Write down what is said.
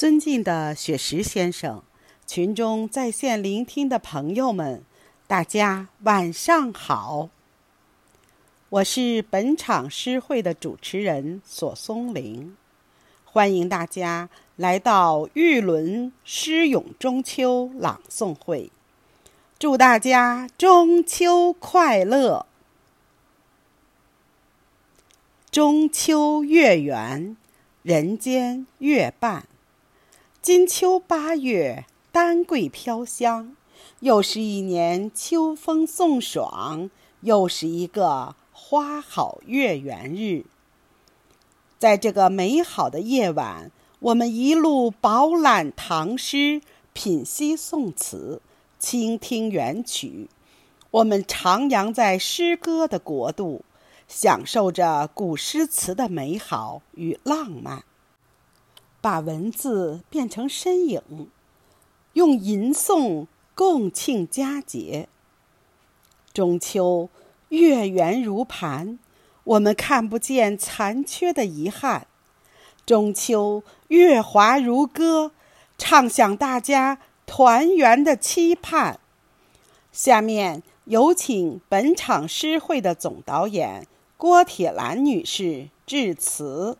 尊敬的雪石先生，群中在线聆听的朋友们，大家晚上好。我是本场诗会的主持人索松龄，欢迎大家来到玉轮诗咏中秋朗诵会，祝大家中秋快乐！中秋月圆，人间月半。金秋八月，丹桂飘香，又是一年秋风送爽，又是一个花好月圆日。在这个美好的夜晚，我们一路饱览唐诗，品析宋词，倾听元曲，我们徜徉在诗歌的国度，享受着古诗词的美好与浪漫。把文字变成身影，用吟诵共庆佳节。中秋月圆如盘，我们看不见残缺的遗憾；中秋月华如歌，唱响大家团圆的期盼。下面有请本场诗会的总导演郭铁兰女士致辞。